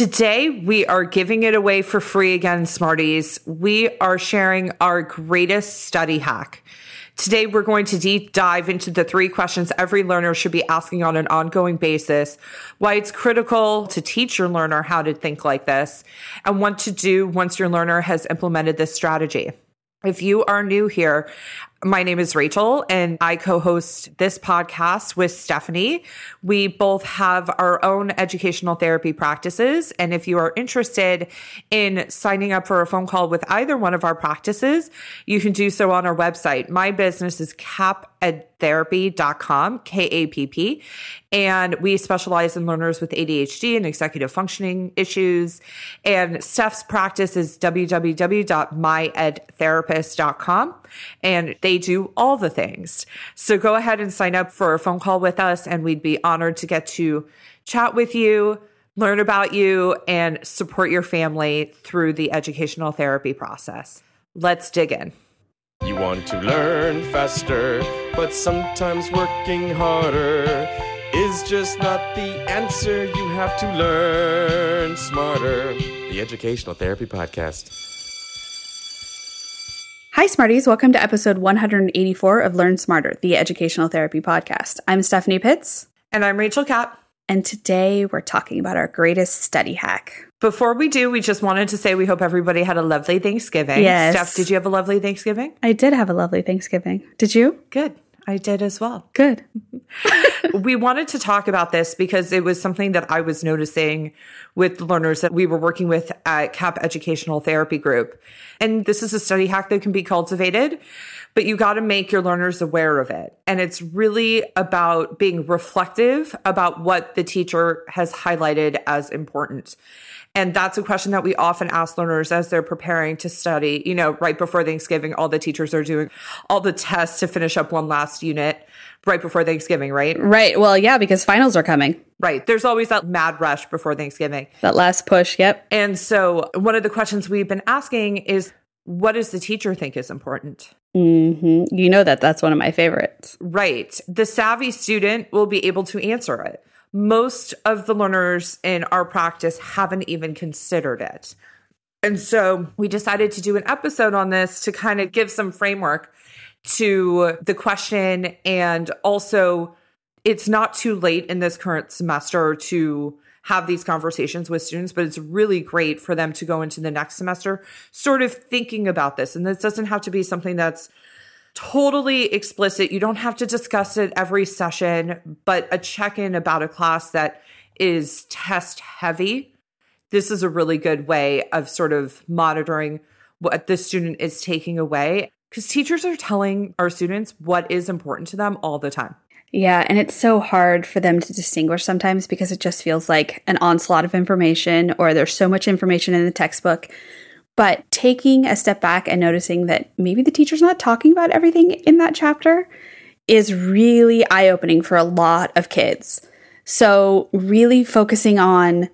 Today, we are giving it away for free again, Smarties. We are sharing our greatest study hack. Today, we're going to deep dive into the three questions every learner should be asking on an ongoing basis, why it's critical to teach your learner how to think like this, and what to do once your learner has implemented this strategy. If you are new here, my name is Rachel and I co-host this podcast with Stephanie. We both have our own educational therapy practices. And if you are interested in signing up for a phone call with either one of our practices, you can do so on our website. My business is kappedtherapy.com, K-A-P-P. And we specialize in learners with ADHD and executive functioning issues. And Steph's practice is www.myedtherapist.com. And they do all the things. So go ahead and sign up for a phone call with us, and we'd be honored to get to chat with you, learn about you, and support your family through the educational therapy process. Let's dig in. You want to learn faster, but sometimes working harder is just not the answer. You have to learn smarter. The Educational Therapy Podcast. Hi, Smarties. Welcome to episode 184 of Learn Smarter, the Educational Therapy Podcast. I'm Stephanie Pitts. And I'm Rachel Kapp. And today we're talking about our greatest study hack. Before we do, we just wanted to say we hope everybody had a lovely Thanksgiving. Yes. Steph, did you have a lovely Thanksgiving? I did have a lovely Thanksgiving. Did you? Good. I did as well. Good. we wanted to talk about this because it was something that I was noticing with learners that we were working with at Kapp Educational Therapy Group. And this is a study hack that can be cultivated, but you got to make your learners aware of it. And it's really about being reflective about what the teacher has highlighted as important. And that's a question that we often ask learners as they're preparing to study. You know, right before Thanksgiving, all the teachers are doing all the tests to finish up one last unit right before Thanksgiving, right? Right. Well, yeah, because finals are coming. Right. There's always that mad rush before Thanksgiving. That last push. Yep. And so one of the questions we've been asking is what does the teacher think is important? Mm-hmm. You know that that's one of my favorites. Right. The savvy student will be able to answer it most of the learners in our practice haven't even considered it. And so we decided to do an episode on this to kind of give some framework to the question. And also, it's not too late in this current semester to have these conversations with students, but it's really great for them to go into the next semester sort of thinking about this. And this doesn't have to be something that's totally explicit. You don't have to discuss it every session, but a check in about a class that is test heavy. This is a really good way of sort of monitoring what the student is taking away because teachers are telling our students what is important to them all the time. Yeah, and it's so hard for them to distinguish sometimes because it just feels like an onslaught of information or there's so much information in the textbook but taking a step back and noticing that maybe the teacher's not talking about everything in that chapter is really eye opening for a lot of kids. So, really focusing on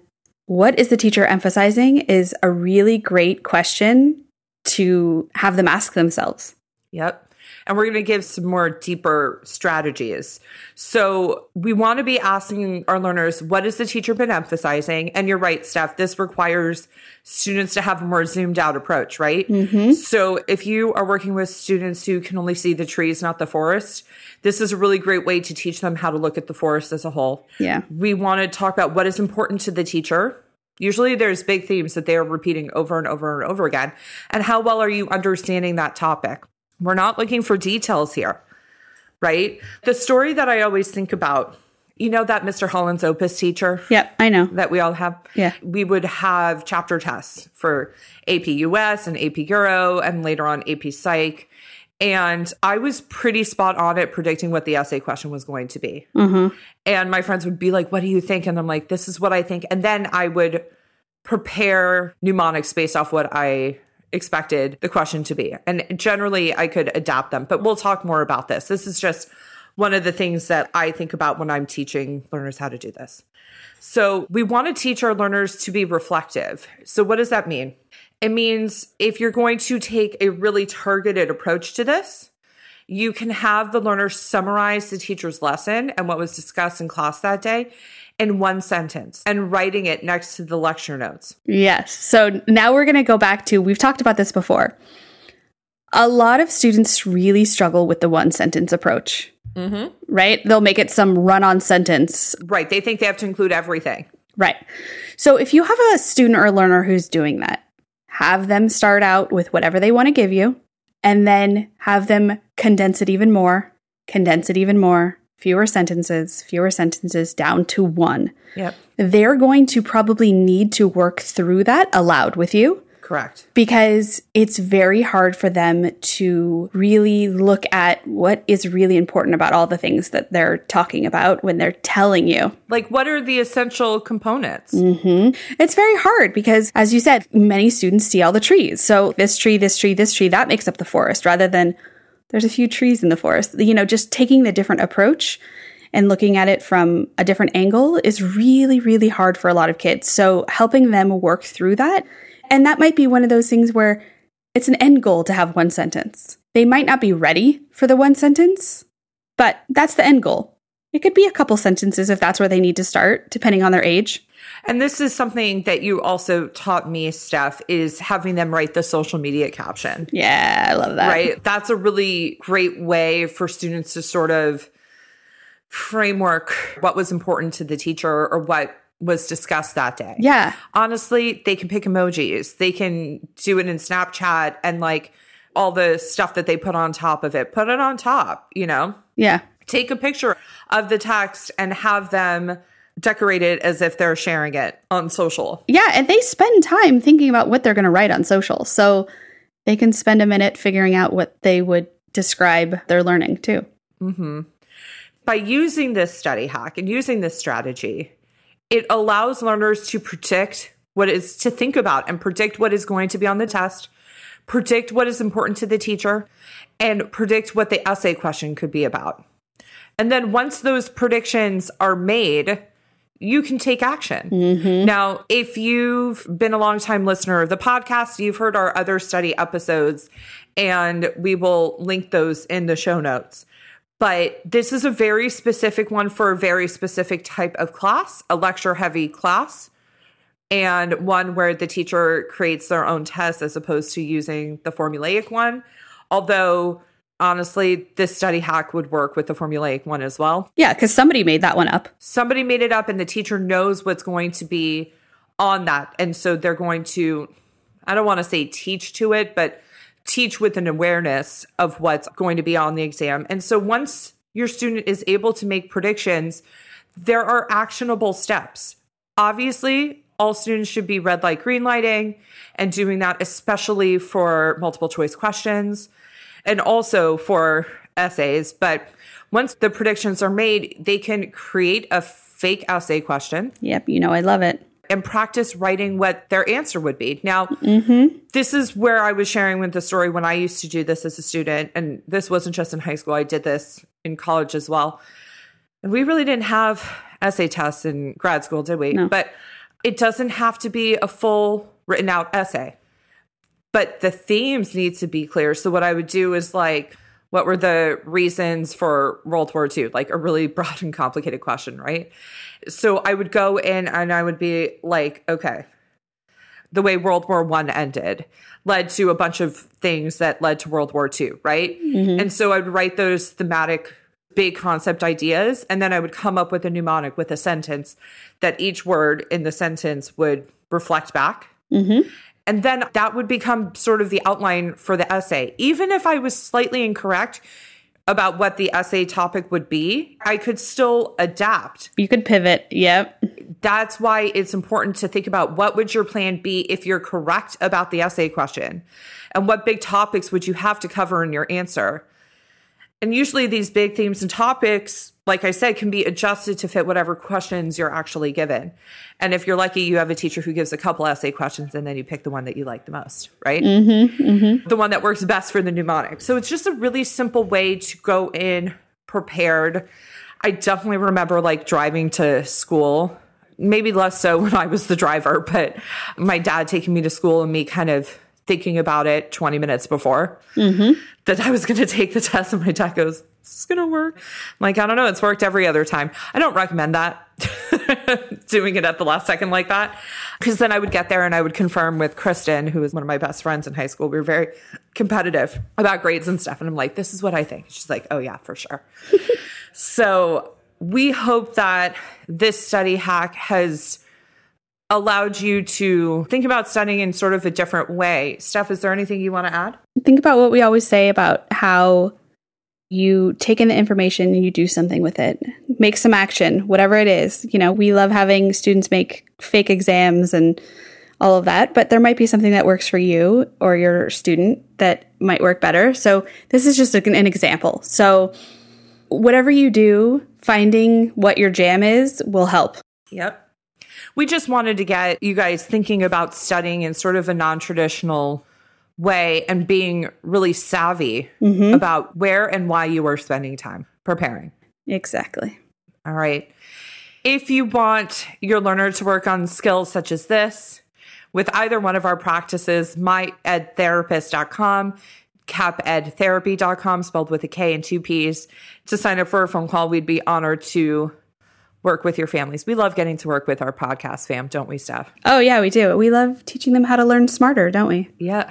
what is the teacher emphasizing is a really great question to have them ask themselves. Yep and we're going to give some more deeper strategies. So we want to be asking our learners, what has the teacher been emphasizing? And you're right, Steph, this requires students to have a more zoomed out approach, right? Mm-hmm. So if you are working with students who can only see the trees, not the forest, this is a really great way to teach them how to look at the forest as a whole. Yeah. We want to talk about what is important to the teacher. Usually there's big themes that they are repeating over and over and over again. And how well are you understanding that topic? We're not looking for details here, right? The story that I always think about, you know, that Mr. Holland's Opus teacher? Yep, I know. That we all have? Yeah. We would have chapter tests for AP US and AP Euro and later on AP Psych. And I was pretty spot on at predicting what the essay question was going to be. Mm-hmm. And my friends would be like, What do you think? And I'm like, This is what I think. And then I would prepare mnemonics based off what I expected the question to be. And generally, I could adapt them, but we'll talk more about this. This is just one of the things that I think about when I'm teaching learners how to do this. So, we want to teach our learners to be reflective. So, what does that mean? It means if you're going to take a really targeted approach to this, you can have the learner summarize the teacher's lesson and what was discussed in class that day in one sentence and writing it next to the lecture notes. Yes. So now we're going to go back to we've talked about this before. A lot of students really struggle with the one sentence approach. Mm-hmm. Right? They'll make it some run on sentence. Right. They think they have to include everything. Right. So if you have a student or learner who's doing that, have them start out with whatever they want to give you and then have them condense it even more, condense it even more, fewer sentences, fewer sentences down to one. Yep. They're going to probably need to work through that aloud with you Correct. because it's very hard for them to really look at what is really important about all the things that they're talking about when they're telling you. Like, what are the essential components? Mm-hmm. It's very hard because, as you said, many students see all the trees. So, this tree, this tree, this tree, that makes up the forest rather than there's a few trees in the forest. You know, just taking the different approach and looking at it from a different angle is really, really hard for a lot of kids. So, helping them work through that. And that might be one of those things where it's an end goal to have one sentence. They might not be ready for the one sentence, but that's the end goal. It could be a couple sentences if that's where they need to start, depending on their age. And this is something that you also taught me, Steph, is having them write the social media caption. Yeah, I love that. Right. That's a really great way for students to sort of framework what was important to the teacher or what was discussed that day. Yeah. Honestly, they can pick emojis. They can do it in Snapchat and like all the stuff that they put on top of it. Put it on top, you know? Yeah. Take a picture of the text and have them decorate it as if they're sharing it on social. Yeah. And they spend time thinking about what they're going to write on social. So they can spend a minute figuring out what they would describe their learning too. Mm-hmm. By using this study hack and using this strategy, it allows learners to predict what is to think about and predict what is going to be on the test, predict what is important to the teacher, and predict what the essay question could be about. And then once those predictions are made, you can take action. Mm-hmm. Now, if you've been a long time listener of the podcast, you've heard our other study episodes, and we will link those in the show notes. But this is a very specific one for a very specific type of class, a lecture heavy class, and one where the teacher creates their own test as opposed to using the formulaic one. Although, honestly, this study hack would work with the formulaic one as well Yeah. Because somebody made that one up. somebody made it up and the teacher knows what's going to be on that and so they're going to i don't want to say teach to it but teach with an awareness of what's going to be on the exam and so once your student is able to make predictions there are actionable steps obviously all students should be red light green lighting and doing that especially for multiple choice questions and also for essays. But once the predictions are made, they can create a fake essay question Yep. You know, I love it. and practice writing what their answer would be. Now, mm-hmm. this is where I was sharing with the story when I used to do this as a student. And this wasn't just in high school, I did this in college as well. And we really didn't have essay tests in grad school, did we? No. But it doesn't have to be a full written out essay but the themes need to be clear. So what I would do is like, what were the reasons for World War II? Like a really broad and complicated question, right? So I would go in and I would be like, okay, the way World War One ended led to a bunch of things that led to World War II, right? Mm-hmm. And so I'd write those thematic big concept ideas and then I would come up with a mnemonic with a sentence that each word in the sentence would reflect back. Mm-hmm. And then that would become sort of the outline for the essay. Even if I was slightly incorrect about what the essay topic would be, I could still adapt. You could pivot. Yep. That's why it's important to think about what would your plan be if you're correct about the essay question? And what big topics would you have to cover in your answer? And usually these big themes and topics, like I said, can be adjusted to fit whatever questions you're actually given. And if you're lucky, you have a teacher who gives a couple essay questions and then you pick the one that you like the most, right? Mm-hmm, mm-hmm. The one that works best for the mnemonic. So it's just a really simple way to go in prepared. I definitely remember like driving to school, maybe less so when I was the driver, but my dad taking me to school and me kind of thinking about it 20 minutes before mm-hmm. that I was going to take the test. And my dad goes, Is this going to work? I'm like, I don't know. It's worked every other time. I don't recommend that. doing it at the last second like that. Because then I would get there and I would confirm with Kristen, who was one of my best friends in high school. We were very competitive about grades and stuff. And I'm like, this is what I think. She's like, oh, yeah, for sure. so we hope that this study hack has allowed you to think about studying in sort of a different way. Steph, is there anything you want to add? Think about what we always say about how you take in the information and you do something with it. Make some action, whatever it is. You know, we love having students make fake exams and all of that, but there might be something that works for you or your student that might work better. So, this is just an, an example. So, whatever you do, finding what your jam is will help. Yep. We just wanted to get you guys thinking about studying in sort of a non traditional way and being really savvy mm-hmm. about where and why you are spending time preparing. Exactly. All right. If you want your learner to work on skills such as this with either one of our practices, myedtherapist.com, kappedtherapy.com, spelled with a K and two P's, to sign up for a phone call, we'd be honored to work with your families. We love getting to work with our podcast fam, don't we, Steph? Oh, yeah, we do. We love teaching them how to learn smarter, don't we? Yeah.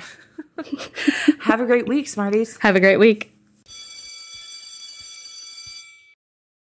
Have a great week, Smarties. Have a great week.